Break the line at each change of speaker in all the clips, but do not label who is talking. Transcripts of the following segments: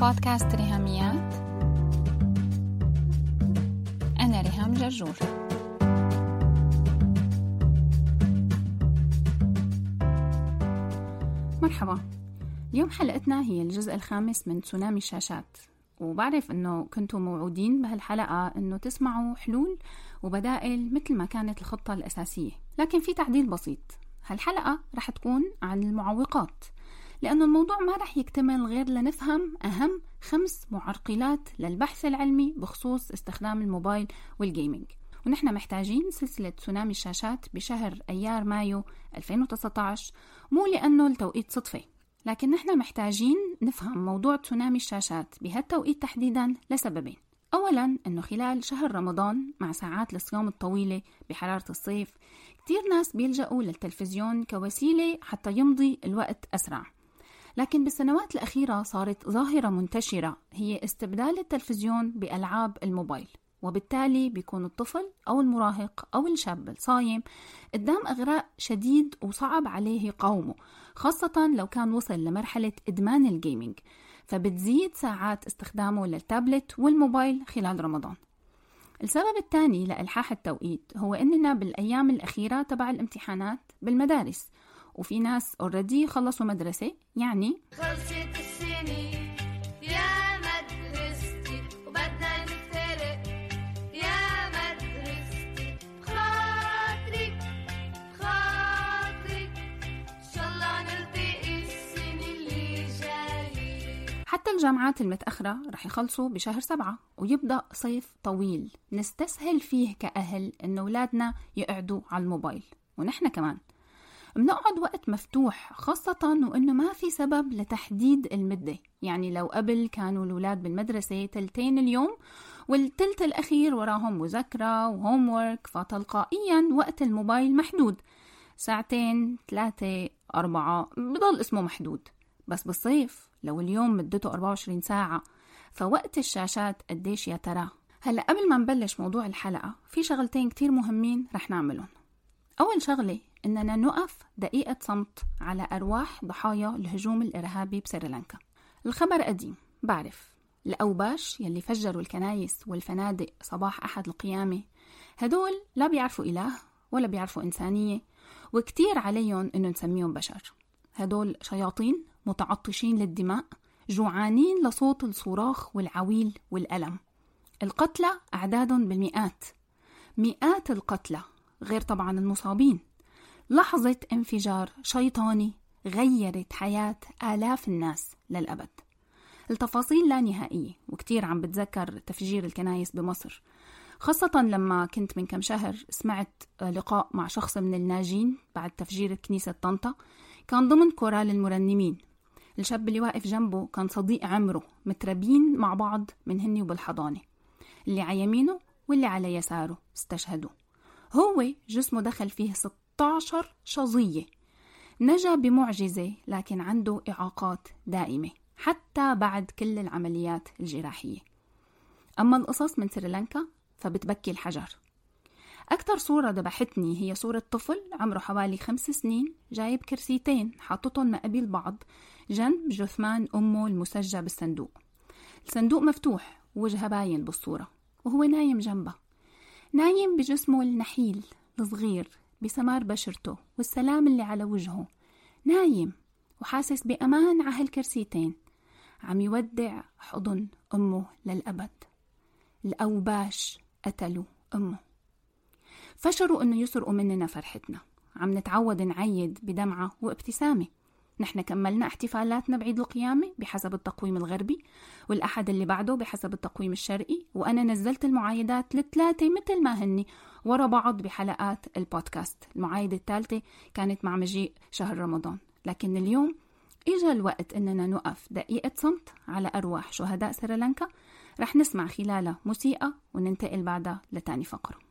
بودكاست ريهاميات. أنا ريهام جرجور. مرحبا. اليوم حلقتنا هي الجزء الخامس من تسونامي الشاشات. وبعرف إنه كنتم موعودين بهالحلقة إنه تسمعوا حلول وبدائل مثل ما كانت الخطة الأساسية. لكن في تعديل بسيط. هالحلقة رح تكون عن المعوقات. لأنه الموضوع ما رح يكتمل غير لنفهم أهم خمس معرقلات للبحث العلمي بخصوص استخدام الموبايل والجيمنج ونحن محتاجين سلسلة تسونامي الشاشات بشهر أيار مايو 2019 مو لأنه التوقيت صدفة لكن نحن محتاجين نفهم موضوع تسونامي الشاشات بهالتوقيت تحديدا لسببين. أولا أنه خلال شهر رمضان مع ساعات الصيام الطويلة بحرارة الصيف كتير ناس بيلجأوا للتلفزيون كوسيلة حتى يمضي الوقت أسرع. لكن بالسنوات الأخيرة صارت ظاهرة منتشرة هي استبدال التلفزيون بألعاب الموبايل وبالتالي بيكون الطفل أو المراهق أو الشاب الصايم قدام إغراء شديد وصعب عليه يقاومه خاصة لو كان وصل لمرحلة إدمان الجيمنج فبتزيد ساعات استخدامه للتابلت والموبايل خلال رمضان. السبب الثاني لإلحاح التوقيت هو إننا بالأيام الأخيرة تبع الامتحانات بالمدارس وفي ناس اوريدي خلصوا مدرسة يعني
خلصت السنين يا مدرستي وبدنا نفترق. يا مدرستي خاطرك خاطرك إن شاء الله نلتقي السنة اللي جاية.
حتى الجامعات المتأخرة رح يخلصوا بشهر سبعة ويبدأ صيف طويل. نستسهل فيه كأهل إنه أولادنا يقعدوا على الموبايل ونحن كمان. بنقعد وقت مفتوح خاصة وإنه ما في سبب لتحديد المدة. يعني لو قبل كانوا الأولاد بالمدرسة تلتين اليوم والتلت الأخير وراهم مذاكرة وهوم ورك فتلقائيا وقت الموبايل محدود. ساعتين ثلاثة أربعة بضل اسمه محدود. بس بالصيف لو اليوم مدته 24 ساعة فوقت الشاشات قديش يا ترى؟ هلأ قبل ما نبلش موضوع الحلقة في شغلتين كتير مهمين رح نعملهم. أول شغلة إننا نقف دقيقة صمت على أرواح ضحايا الهجوم الإرهابي بسريلانكا. الخبر قديم بعرف. الأوباش يلي فجروا الكنايس والفنادق صباح أحد القيامة هدول لا بيعرفوا إله ولا بيعرفوا إنسانية وكتير عليهم إنه نسميهم بشر. هدول شياطين متعطشين للدماء جوعانين لصوت الصراخ والعويل والألم. القتلى أعدادهم بالمئات. مئات القتلى غير طبعا المصابين. لحظة انفجار شيطاني غيرت حياة آلاف الناس للأبد. التفاصيل لا نهائية وكتير عم بتذكر تفجير الكنايس بمصر. خاصة لما كنت من كم شهر سمعت لقاء مع شخص من الناجين بعد تفجير كنيسة طنطا كان ضمن كورال المرنمين. الشاب اللي واقف جنبه كان صديق عمره متربين مع بعض من هني وبالحضانة. اللي على يمينه واللي على يساره استشهدوا. هو جسمه دخل فيه 16 شظية. نجا بمعجزة لكن عنده إعاقات دائمة حتى بعد كل العمليات الجراحية. أما القصص من سريلانكا فبتبكي الحجر. أكثر صورة ذبحتني هي صورة طفل عمره حوالي خمس سنين جايب كرسيتين حاططهم مقابل بعض جنب جثمان أمه المسجى بالصندوق. الصندوق مفتوح ووجهها باين بالصورة وهو نايم جنبها نايم بجسمه النحيل الصغير بسمار بشرته والسلام اللي على وجهه. نايم وحاسس بأمان على هالكرسيتين. عم يودع حضن أمه للأبد. الأوباش قتلوا أمه. فشروا إنه يسرقوا مننا فرحتنا. عم نتعود نعيد بدمعة وابتسامة. نحن كملنا احتفالاتنا بعيد القيامة بحسب التقويم الغربي والأحد اللي بعده بحسب التقويم الشرقي وأنا نزلت المعايدات الثلاثة مثل ما هني ورا بعض بحلقات البودكاست. المعايدة الثالثة كانت مع مجيء شهر رمضان. لكن اليوم إجا الوقت إننا نقف دقيقة صمت على أرواح شهداء سريلانكا. رح نسمع خلالها موسيقى وننتقل بعدها لتاني فقرة.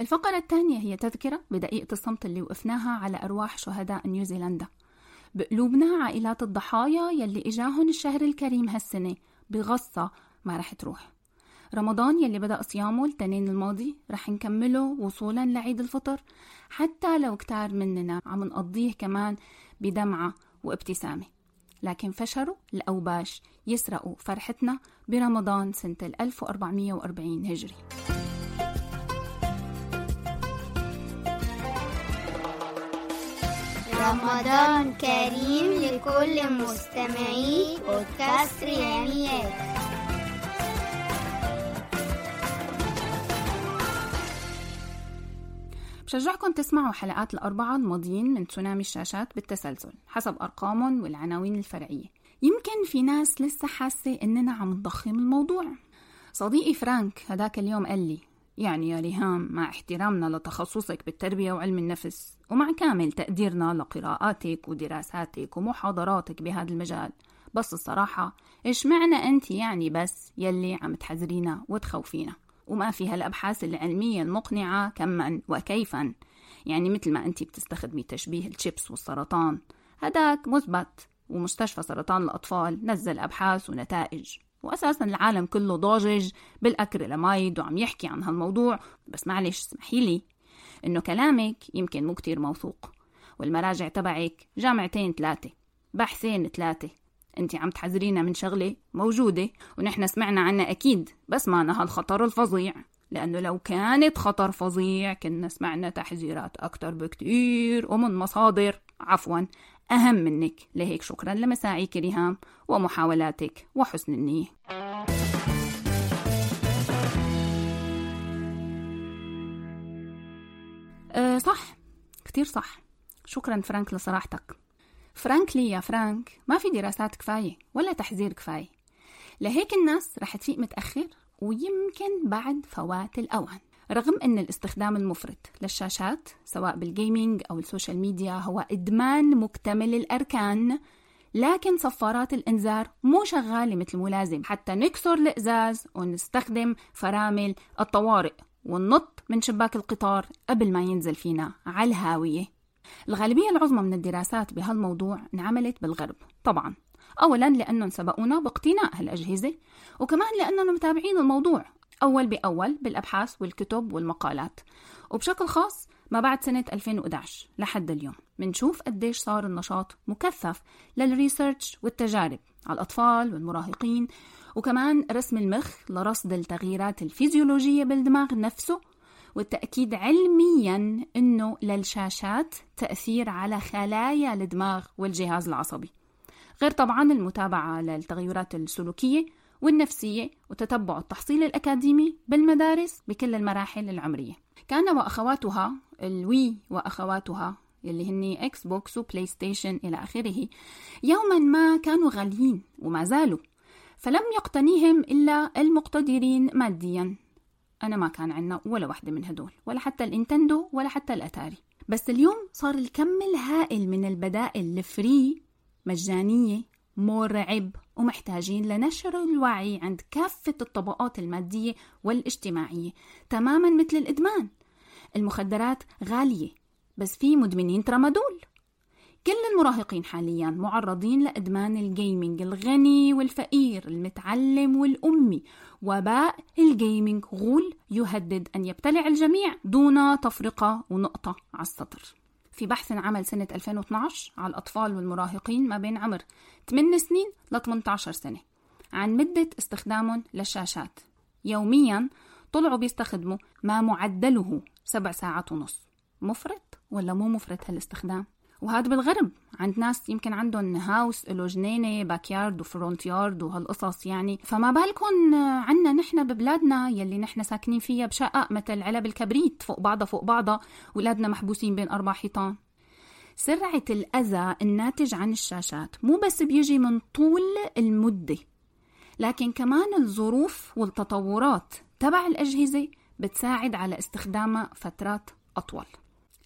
الفقرة الثانية هي تذكرة بدقيقة الصمت اللي وقفناها على أرواح شهداء نيوزيلندا. بقلوبنا عائلات الضحايا يلي إجاهن الشهر الكريم هالسنة. بغصة ما رح تروح. رمضان يلي بدأ صيامه التنين الماضي رح نكمله وصولا لعيد الفطر. حتى لو كتار مننا عم نقضيه كمان بدمعة وابتسامة. لكن فشروا الأوباش يسرقوا فرحتنا برمضان سنة 1440 هجري.
رمضان كريم لكل مستمعي بودكاست ريانيات
بشجعكم تسمعوا حلقات الأربعة الماضيين من تسونامي الشاشات بالتسلسل حسب أرقامهم والعناوين الفرعية. يمكن في ناس لسه حاسة إننا عم نضخم الموضوع. صديقي فرانك هداك اليوم قال لي يعني يا ريهام مع احترامنا لتخصصك بالتربية وعلم النفس ومع كامل تقديرنا لقراءاتك ودراساتك ومحاضراتك بهذا المجال. بس الصراحة إيش معنى أنت يعني بس يلي عم تحذرينا وتخوفينا؟ وما في هالأبحاث العلمية المقنعة كما وكيفا. يعني مثل ما أنت بتستخدمي تشبيه الشيبس والسرطان. هداك مثبت ومستشفى سرطان الأطفال نزل أبحاث ونتائج. وأساسا العالم كله ضاجج بالأكريلاميد وعم يحكي عن هالموضوع. بس معلش اسمحي لي إنه كلامك يمكن مو كتير موثوق والمراجع تبعك جامعتين ثلاثة بحثين ثلاثة. انت عم تحذرينا من شغلة موجودة ونحن سمعنا عنها أكيد بس ما هالخطر الفظيع. لأنه لو كانت خطر فظيع كنا سمعنا تحذيرات أكتر بكتير ومن مصادر. عفوا. أهم منك. لهيك شكرا لمساعيك ريهام ومحاولاتك وحسن النية. أه صح. كتير صح. شكرا فرانك لصراحتك. frankly يا فرانك. ما في دراسات كفاية ولا تحذير كفاية. لهيك الناس رح تفيق متأخر ويمكن بعد فوات الأوان. رغم أن الاستخدام المفرط للشاشات سواء بال gaming أو ال social media هو إدمان مكتمل الأركان لكن صفارات الإنذار مو شغالة مثل ملازم. حتى نكسر الإزاز ونستخدم فرامل الطوارئ وننط من شباك القطار قبل ما ينزل فينا على الهاوية. الغالبية العظمى من الدراسات بهالموضوع انعملت بالغرب طبعا. أولا لأنهم سبقونا باقتناء هالأجهزة وكمان لأننا متابعين الموضوع أول بأول بالأبحاث والكتب والمقالات. وبشكل خاص ما بعد سنة 2011 لحد اليوم منشوف قديش صار النشاط مكثف للريسيرش والتجارب على الأطفال والمراهقين وكمان رسم المخ لرصد التغييرات الفيزيولوجية بالدماغ نفسه والتأكيد علميا أنه للشاشات تأثير على خلايا الدماغ والجهاز العصبي. غير طبعا المتابعة للتغيرات السلوكية والنفسية وتتبع التحصيل الأكاديمي بالمدارس بكل المراحل العمرية. كان وأخواتها ال Wii وأخواتها يلي هن Xbox و PlayStation إلى آخره يوما ما كانوا غاليين وما زالوا فلم يقتنيهم إلا المقتدرين ماديا. أنا ما كان عنا ولا واحدة من هدول ولا حتى ال Nintendo ولا حتى الأتاري. بس اليوم صار الكم الهائل من البدائل ال free مجانية مرعب ومحتاجين لنشر الوعي عند كافة الطبقات المادية والاجتماعية تماما مثل الإدمان. المخدرات غالية بس في مدمنين ترامادول. كل المراهقين حاليا معرضين لإدمان الجيمنج الغني والفقير المتعلم والأمي. وباء الجيمنج غول يهدد أن يبتلع الجميع دون تفرقة ونقطة على السطر. في بحث عمل سنة 2012 على الأطفال والمراهقين ما بين عمر 8 سنين ل 18 سنة عن مدة استخدامهم للشاشات. يوميا طلعوا بيستخدموا ما معدله سبع ساعات ونص. مفرط ولا مو مفرط هالاستخدام؟ وهذا بالغرب. عند ناس يمكن عندهم هاوس له جنينه باك يارد وفرونت يارد وهالقصص يعني. فما بالكم عنا نحن ببلادنا يلي نحن ساكنين فيها بشقق مثل علب الكبريت فوق بعضها فوق بعضها ولادنا محبوسين بين أربع حيطان. سرعة الأذى الناتج عن الشاشات مو بس بيجي من طول المدة لكن كمان الظروف والتطورات تبع الأجهزة بتساعد على استخدامها فترات أطول.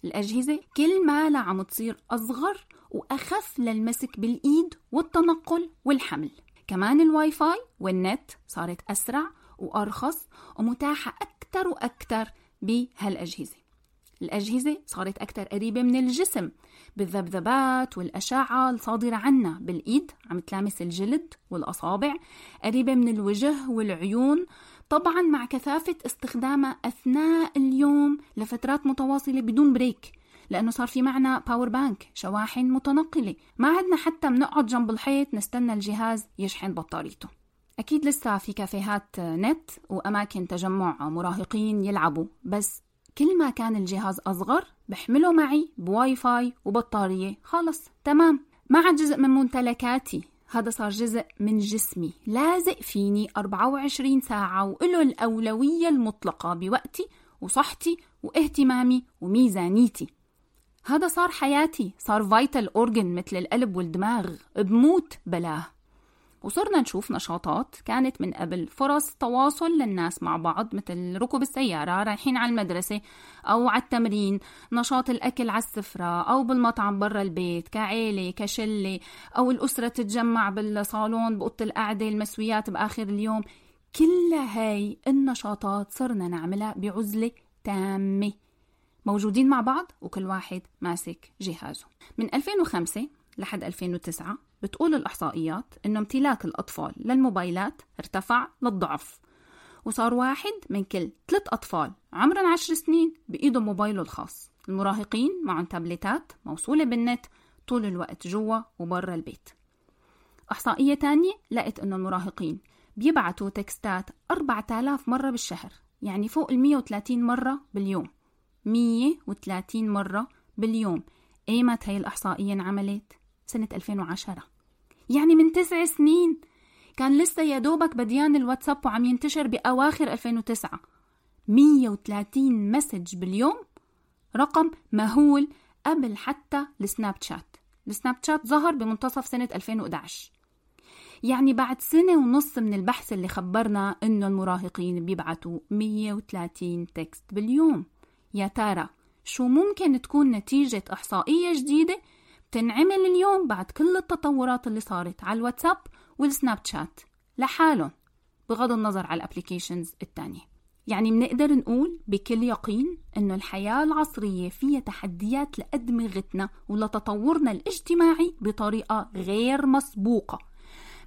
الأجهزة كل ما عم تصير أصغر وأخف للمسك بالإيد والتنقل والحمل. كمان الواي فاي والنت صارت أسرع وأرخص ومتاحة أكتر وأكتر بهالأجهزة. الأجهزة صارت أكثر قريبة من الجسم بالذبذبات والأشعة الصادرة عنا بالإيد عم تلامس الجلد والأصابع قريبة من الوجه والعيون طبعا مع كثافة استخدامها أثناء اليوم لفترات متواصلة بدون break لأنه صار في معنا power bank شواحن متنقلة. ما عدنا حتى بنقعد جنب الحيط نستنى الجهاز يشحن بطاريته. أكيد لسه في كافيهات نت وأماكن تجمع مراهقين يلعبوا بس كل ما كان الجهاز أصغر بحمله معي بواي فاي وبطارية خلص تمام. ما عاد جزء من ممتلكاتي هذا صار جزء من جسمي. لازق فيني 24 ساعة وإله الأولوية المطلقة بوقتي وصحتي واهتمامي وميزانيتي. هذا صار حياتي صار vital organ مثل القلب والدماغ. بموت بلاه. وصرنا نشوف نشاطات كانت من قبل فرص تواصل للناس مع بعض مثل ركوب السيارة رايحين على المدرسة أو على التمرين نشاط الأكل على السفرة أو بالمطعم برا البيت كعيلة كشلة أو الأسرة تتجمع بالصالون بأوضة القعدة المسويات بآخر اليوم. كل هاي النشاطات صرنا نعملها بعزلة تامة. موجودين مع بعض وكل واحد ماسك جهازه. من 2005 لحد 2009 بتقول الإحصائيات إنه امتلاك الأطفال للموبايلات ارتفع للضعف وصار واحد من كل ثلاث أطفال عمرا عشر سنين بإيده موبايله الخاص. المراهقين معهم تابلتات موصولة بالنت طول الوقت جوا وبرا البيت. إحصائية تانية لقت إنه المراهقين بيبعتوا تكستات 4000 مرة بالشهر يعني فوق ال 130 مرة باليوم. 130 مرة باليوم. ايمت هي الإحصائية انعملت؟ سنة 2010 يعني من تسع سنين كان لسه يا دوبك بديان الواتساب وعم ينتشر بأواخر 2009 130 message باليوم رقم مهول قبل حتى ال Snapchat. ال Snapchat ظهر بمنتصف سنة 2011 يعني بعد سنة ونص من البحث اللي خبرنا إنه المراهقين بيبعتوا 130 text باليوم. يا ترى شو ممكن تكون نتيجة إحصائية جديدة بتنعمل اليوم بعد كل التطورات اللي صارت على الواتساب والسناب شات. لحالهم بغض النظر على الابليكيشنز التانية. يعني بنقدر نقول بكل يقين إنه الحياة العصرية فيها تحديات لأدمغتنا ولتطورنا الاجتماعي بطريقة غير مسبوقة.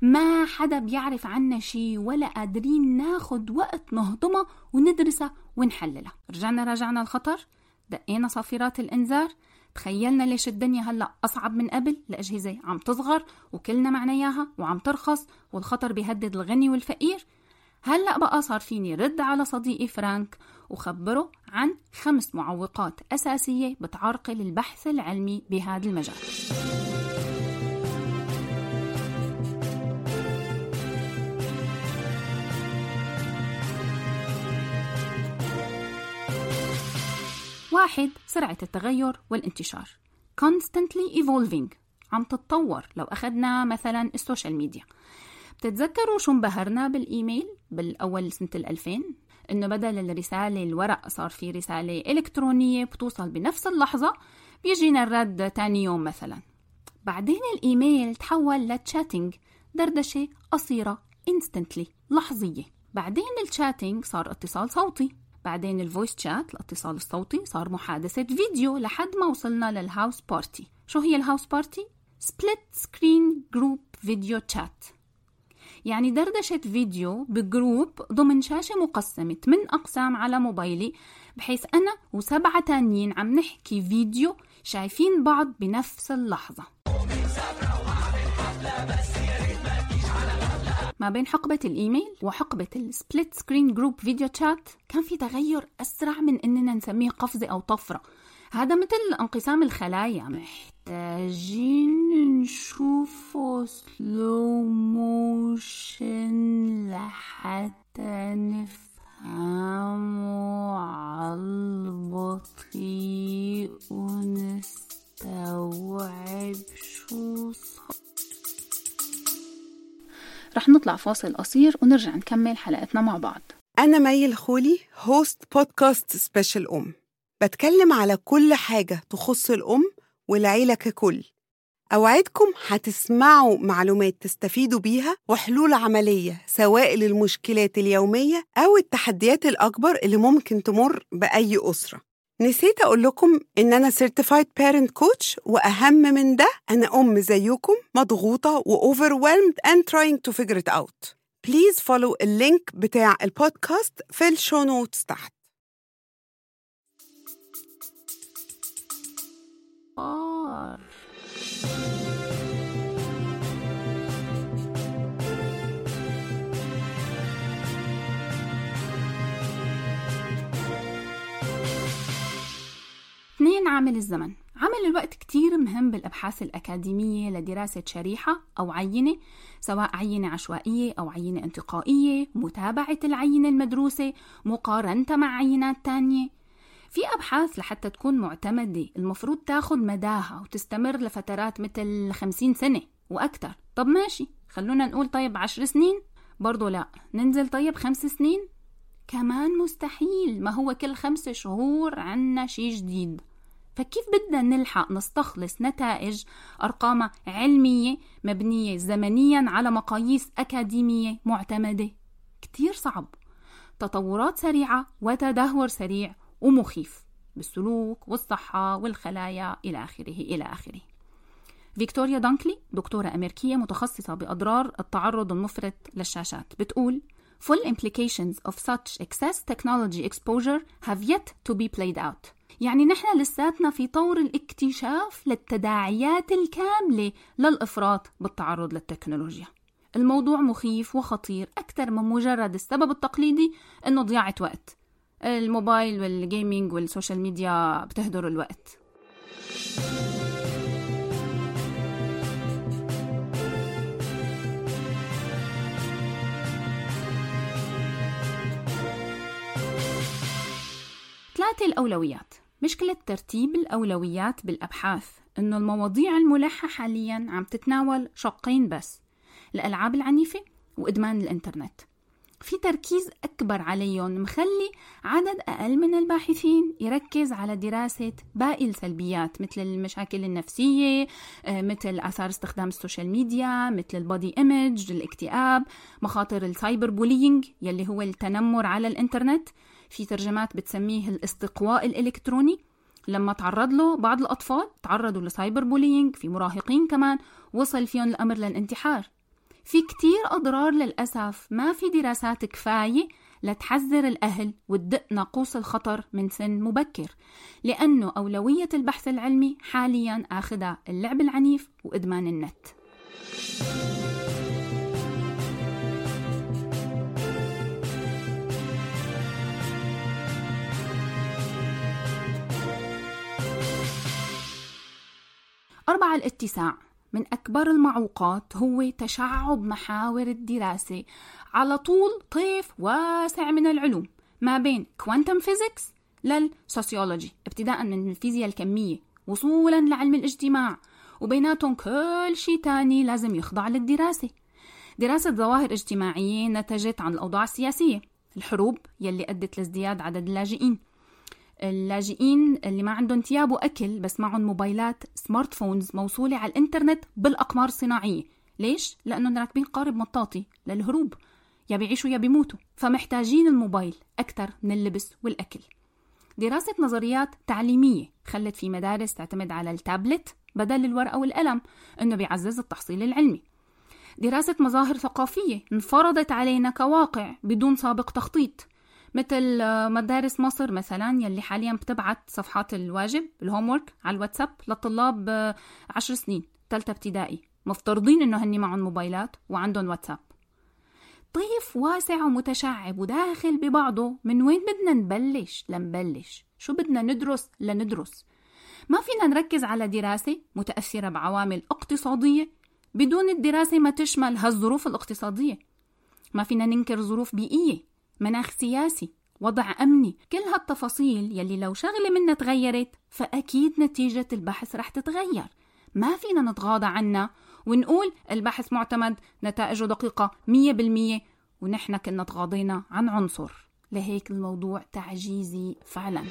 ما حدا بيعرف عنا شي ولا قادرين ناخد وقت نهضمها وندرسها ونحللها رجعنا راجعنا الخطر. دقينا صافرات الإنذار. تخيلنا ليش الدنيا هلا أصعب من قبل؟ الأجهزة عم تصغر وكلنا معناها وعم ترخص والخطر بيهدد الغني والفقير. هلا بقى صار فيني رد على صديقي فرانك وخبره عن خمس معوقات أساسية بتعرقل البحث العلمي بهذا المجال. واحد سرعة التغير والانتشار. Constantly evolving. عم تتطور لو أخذنا مثلا ال social media. بتتذكروا شو انبهرنا بالإيميل بالأول سنة الألفين؟ إنه بدل الرسالة الورق صار في رسالة إلكترونية بتوصل بنفس اللحظة بيجينا الرد تاني يوم مثلا. بعدين الإيميل تحول ل chatting دردشة قصيرة instantly لحظية. بعدين ال chatting صار اتصال صوتي. بعدين ال voice chat الاتصال الصوتي صار محادثة فيديو لحد ما وصلنا لل Houseparty شو هي ال Houseparty؟ Split screen group video chat يعني دردشة فيديو ب group ضمن شاشة مقسمة من أقسام على موبايلي بحيث أنا وسبعة تانيين عم نحكي فيديو شايفين بعض بنفس اللحظة. ما بين حقبة الإيميل وحقبة ال split screen group video chat كان في تغير أسرع من إننا نسميه قفزة أو طفرة. هذا مثل انقسام الخلايا. محتاجين نشوفه slow motion لحتى نفهمه عالبطيء ونستوعب شو صار. رح نطلع فاصل قصير ونرجع نكمل حلقتنا مع بعض.
أنا مي الخولي host بودكاست Special أم. بتكلم على كل حاجة تخص الأم والعيلة ككل. أوعدكم هتسمعوا معلومات تستفيدوا بيها وحلول عملية سواء للمشكلات اليومية أو التحديات الأكبر اللي ممكن تمر بأي أسرة. نسيت أقول لكم إن أنا Certified Parent Coach وأهم من ده أنا أم زيكم مضغوطة و overwhelmed and trying to figure it out Please follow ال link بتاع البودكاست في ال show notes تحت
آه. اثنين عامل الزمن. عامل الوقت كتير مهم بالأبحاث الأكاديمية لدراسة شريحة أو عينة سواء عينة عشوائية أو عينة انتقائية متابعة العينة المدروسة مقارنتها مع عينات تانية. في أبحاث لحتى تكون معتمدة المفروض تاخد مداها وتستمر لفترات مثل 50 سنة وأكتر. طب ماشي خلونا نقول طيب عشر سنين. برضو لا ننزل طيب خمس سنين؟ كمان مستحيل ما هو كل خمس شهور عنا شي جديد. فكيف بدنا نلحق نستخلص نتائج أرقام علمية مبنية زمنيا على مقاييس أكاديمية معتمدة؟ كتير صعب. تطورات سريعة وتدهور سريع ومخيف بالسلوك والصحة والخلايا إلى آخره إلى آخره. فيكتوريا دانكلي دكتورة أمريكية متخصصة بأضرار التعرض المفرط للشاشات بتقول Full implications of such excess technology exposure have yet to be played out. يعني نحن لساتنا في طور الاكتشاف للتداعيات الكاملة للإفراط بالتعرض للتكنولوجيا. الموضوع مخيف وخطير أكثر من مجرد السبب التقليدي إنه ضياعة وقت. الموبايل وال gaming وال social media بتهدر الوقت. ثلاثة الأولويات. مشكلة ترتيب الأولويات بالأبحاث إنه المواضيع الملحة حاليا عم تتناول شقين بس الألعاب العنيفة وإدمان الإنترنت. في تركيز أكبر عليهم مخلي عدد أقل من الباحثين يركز على دراسة باقي السلبيات مثل المشاكل النفسية آه، مثل آثار استخدام ال social media مثل ال body image الاكتئاب مخاطر ال cyberbullying يلي هو التنمر على الإنترنت. في ترجمات بتسميه الاستقواء الإلكتروني. لما تعرض له بعض الأطفال تعرضوا ل cyberbullying في مراهقين كمان وصل فيهم الأمر للانتحار. في كتير أضرار للأسف ما في دراسات كفاية لتحذر الأهل وتدق ناقوس الخطر من سن مبكر لأنه أولوية البحث العلمي حاليا آخذها اللعب العنيف وإدمان النت. أربعة الاتساع من أكبر المعوقات هو تشعب محاور الدراسة. على طول طيف واسع من العلوم. ما بين quantum physics لل sociology ابتداء من الفيزياء الكمية وصولا لعلم الاجتماع. وبيناتهم كل شيء تاني لازم يخضع للدراسة. دراسة ظواهر اجتماعية نتجت عن الأوضاع السياسية. الحروب يلي أدت لازدياد عدد اللاجئين. اللاجئين اللي ما عندهم ثياب وأكل بس معهم موبايلات سمارت فونز موصولة على الإنترنت بالأقمار الصناعية. ليش؟ لأنهم راكبين قارب مطاطي للهروب. يا بيعيشوا يا بيموتوا. فمحتاجين الموبايل أكثر من اللبس والأكل. دراسة نظريات تعليمية خلت في مدارس تعتمد على التابلت بدل الورقة والقلم إنه بيعزز التحصيل العلمي. دراسة مظاهر ثقافية انفرضت علينا كواقع بدون سابق تخطيط. مثل آه، مدارس مصر مثلا يلي حاليا بتبعت صفحات الواجب الهومورك على الواتساب للطلاب آه، عشر سنين ثالثة ابتدائي. مفترضين إنه هني معهم موبايلات وعندهم واتساب. طيف واسع ومتشعب وداخل ببعضه. من وين بدنا نبلش؟ لنبلش. شو بدنا ندرس؟ لندرس. ما فينا نركز على دراسة متأثرة بعوامل اقتصادية بدون الدراسة ما تشمل هالظروف الاقتصادية. ما فينا ننكر ظروف بيئية. مناخ سياسي وضع أمني. كل هالتفاصيل يلي لو شغلة منها تغيرت فأكيد نتيجة البحث رح تتغير. ما فينا نتغاضى عنها ونقول البحث معتمد نتائجه دقيقة مية بالمية ونحن كنا تغاضينا عن عنصر. لهيك الموضوع تعجيزي فعلا.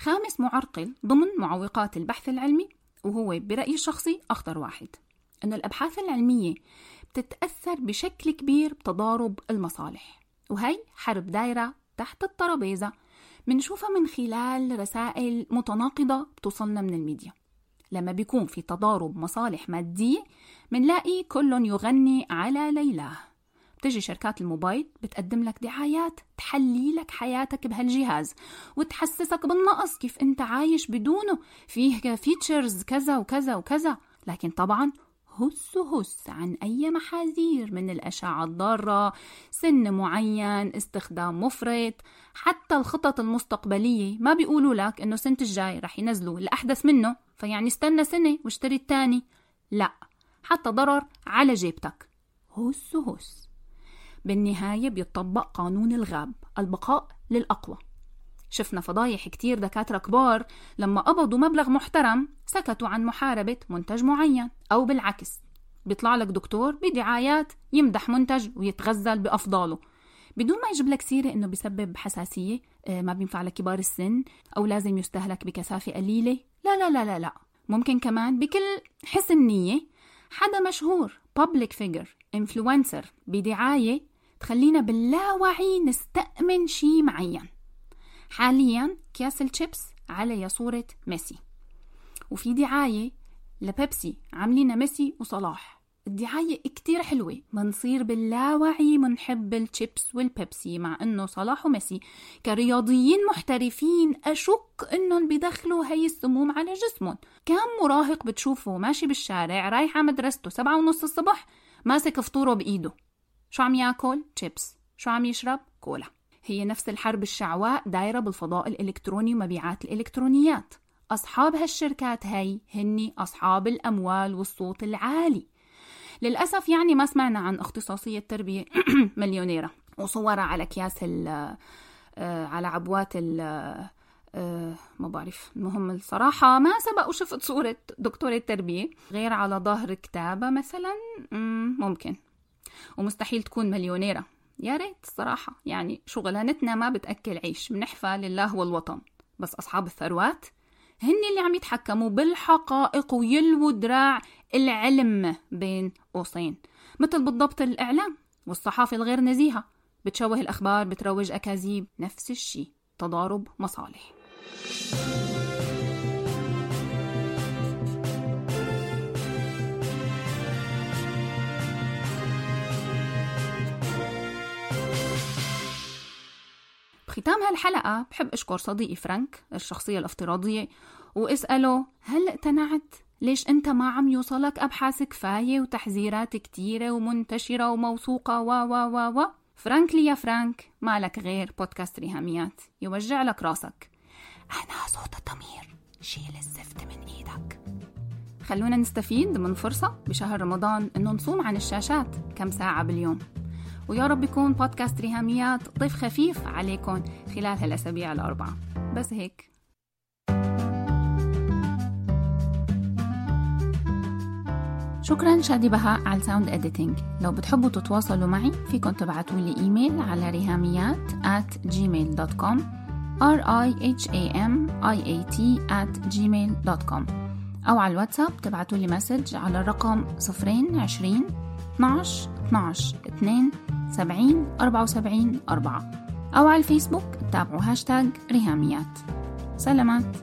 خامس معرقل ضمن معوقات البحث العلمي وهو برأيي الشخصي أخطر واحد أنه الأبحاث العلمية بتتأثر بشكل كبير بتضارب المصالح وهي حرب دايرة تحت الترابيزة منشوفها من خلال رسائل متناقضة بتوصلنا من الميديا. لما بيكون في تضارب مصالح مادية منلاقي كل يغني على ليلاه. بتجي شركات الموبايل بتقدم لك دعايات تحلي لك حياتك بهالجهاز وتحسسك بالنقص كيف انت عايش بدونه. فيه فيتشرز كذا وكذا وكذا. لكن طبعا هس هس عن أي محاذير من الأشعة الضارة سن معين استخدام مفرط. حتى الخطط المستقبلية ما بيقولوا لك إنه سنة الجاي رح ينزلوا الأحدث منه فيعني استنى سنة واشتري التاني. لا حتى ضرر على جيبتك. هس هس بالنهاية بيطبق قانون الغاب البقاء للأقوى. شفنا فضايح كتير دكاترة كبار لما قبضوا مبلغ محترم سكتوا عن محاربة منتج معين أو بالعكس. بيطلع لك دكتور بدعايات يمدح منتج ويتغزل بأفضاله. بدون ما يجيب لك سيرة إنه بيسبب حساسية آه، ما بينفع لكبار السن أو لازم يستهلك بكثافة قليلة. لا لا لا لا لا. ممكن كمان بكل حسن نية حدا مشهور public figure influencer بدعاية تخلينا باللاوعي نستأمن شي معين. حاليا كياس الشيبس عليه صورة ميسي. وفي دعاية لبيبسي عاملينها ميسي وصلاح. الدعاية كتير حلوة. منصير باللاوعي منحب الشيبس والبيبسي مع إنه صلاح وميسي كرياضيين محترفين. أشك إنهم بيدخلوا هي السموم على جسمهم. كم مراهق بتشوفه ماشي بالشارع رايح على مدرسته سبعة ونص الصبح ماسك فطوره بإيده. شو عم ياكل؟ شيبس شو عم يشرب؟ كولا. هي نفس الحرب الشعواء دايرة بالفضاء الإلكتروني ومبيعات الإلكترونيات. أصحاب هالشركات هي هني أصحاب الأموال والصوت العالي. للأسف يعني ما سمعنا عن اختصاصية تربية مليونيرة. وصورها على أكياس آه، على عبوات ال آه، ما بعرف. المهم الصراحة ما سبق وشفت صورة دكتورة تربية. غير على ظهر كتابة مثلا مم، ممكن. ومستحيل تكون مليونيرة. يا ريت الصراحة يعني شغلانتنا ما بتأكل عيش بنحفى لله والوطن. بس أصحاب الثروات هن اللي عم يتحكموا بالحقائق ويلووا دراع العلم بين قوسين مثل بالضبط الإعلام والصحافة الغير نزيهة. بتشوه الأخبار بتروج أكاذيب. نفس الشي تضارب مصالح. بختام هالحلقة بحب أشكر صديقي فرانك الشخصية الافتراضية وأسأله هل اقتنعت؟ ليش أنت ما عم يوصلك أبحاث كفاية وتحذيرات كتيرة ومنتشرة وموثوقة؟ و و و و. frankly يا فرانك ما لك غير بودكاست ريهاميات يوجع لك راسك. أنا صوت الضمير شيل الزفت من إيدك. خلونا نستفيد من فرصة بشهر رمضان إنه نصوم عن الشاشات كم ساعة باليوم. ويا رب يكون بودكاست ريهاميات ضيف خفيف عليكم خلال هالأسابيع الأربعة. بس هيك. شكرا شادي بهاء على ال sound editing لو بتحبوا تتواصلوا معي فيكن تبعتوا لي إيميل على ريهاميات at gmail.com r i h a m i a t at gmail.com أو على الواتساب تبعتوا لي message على الرقم 020 12 12 2 70 74 4 أو على الفيسبوك تابعوا هاشتاج ريهاميات. سلامات.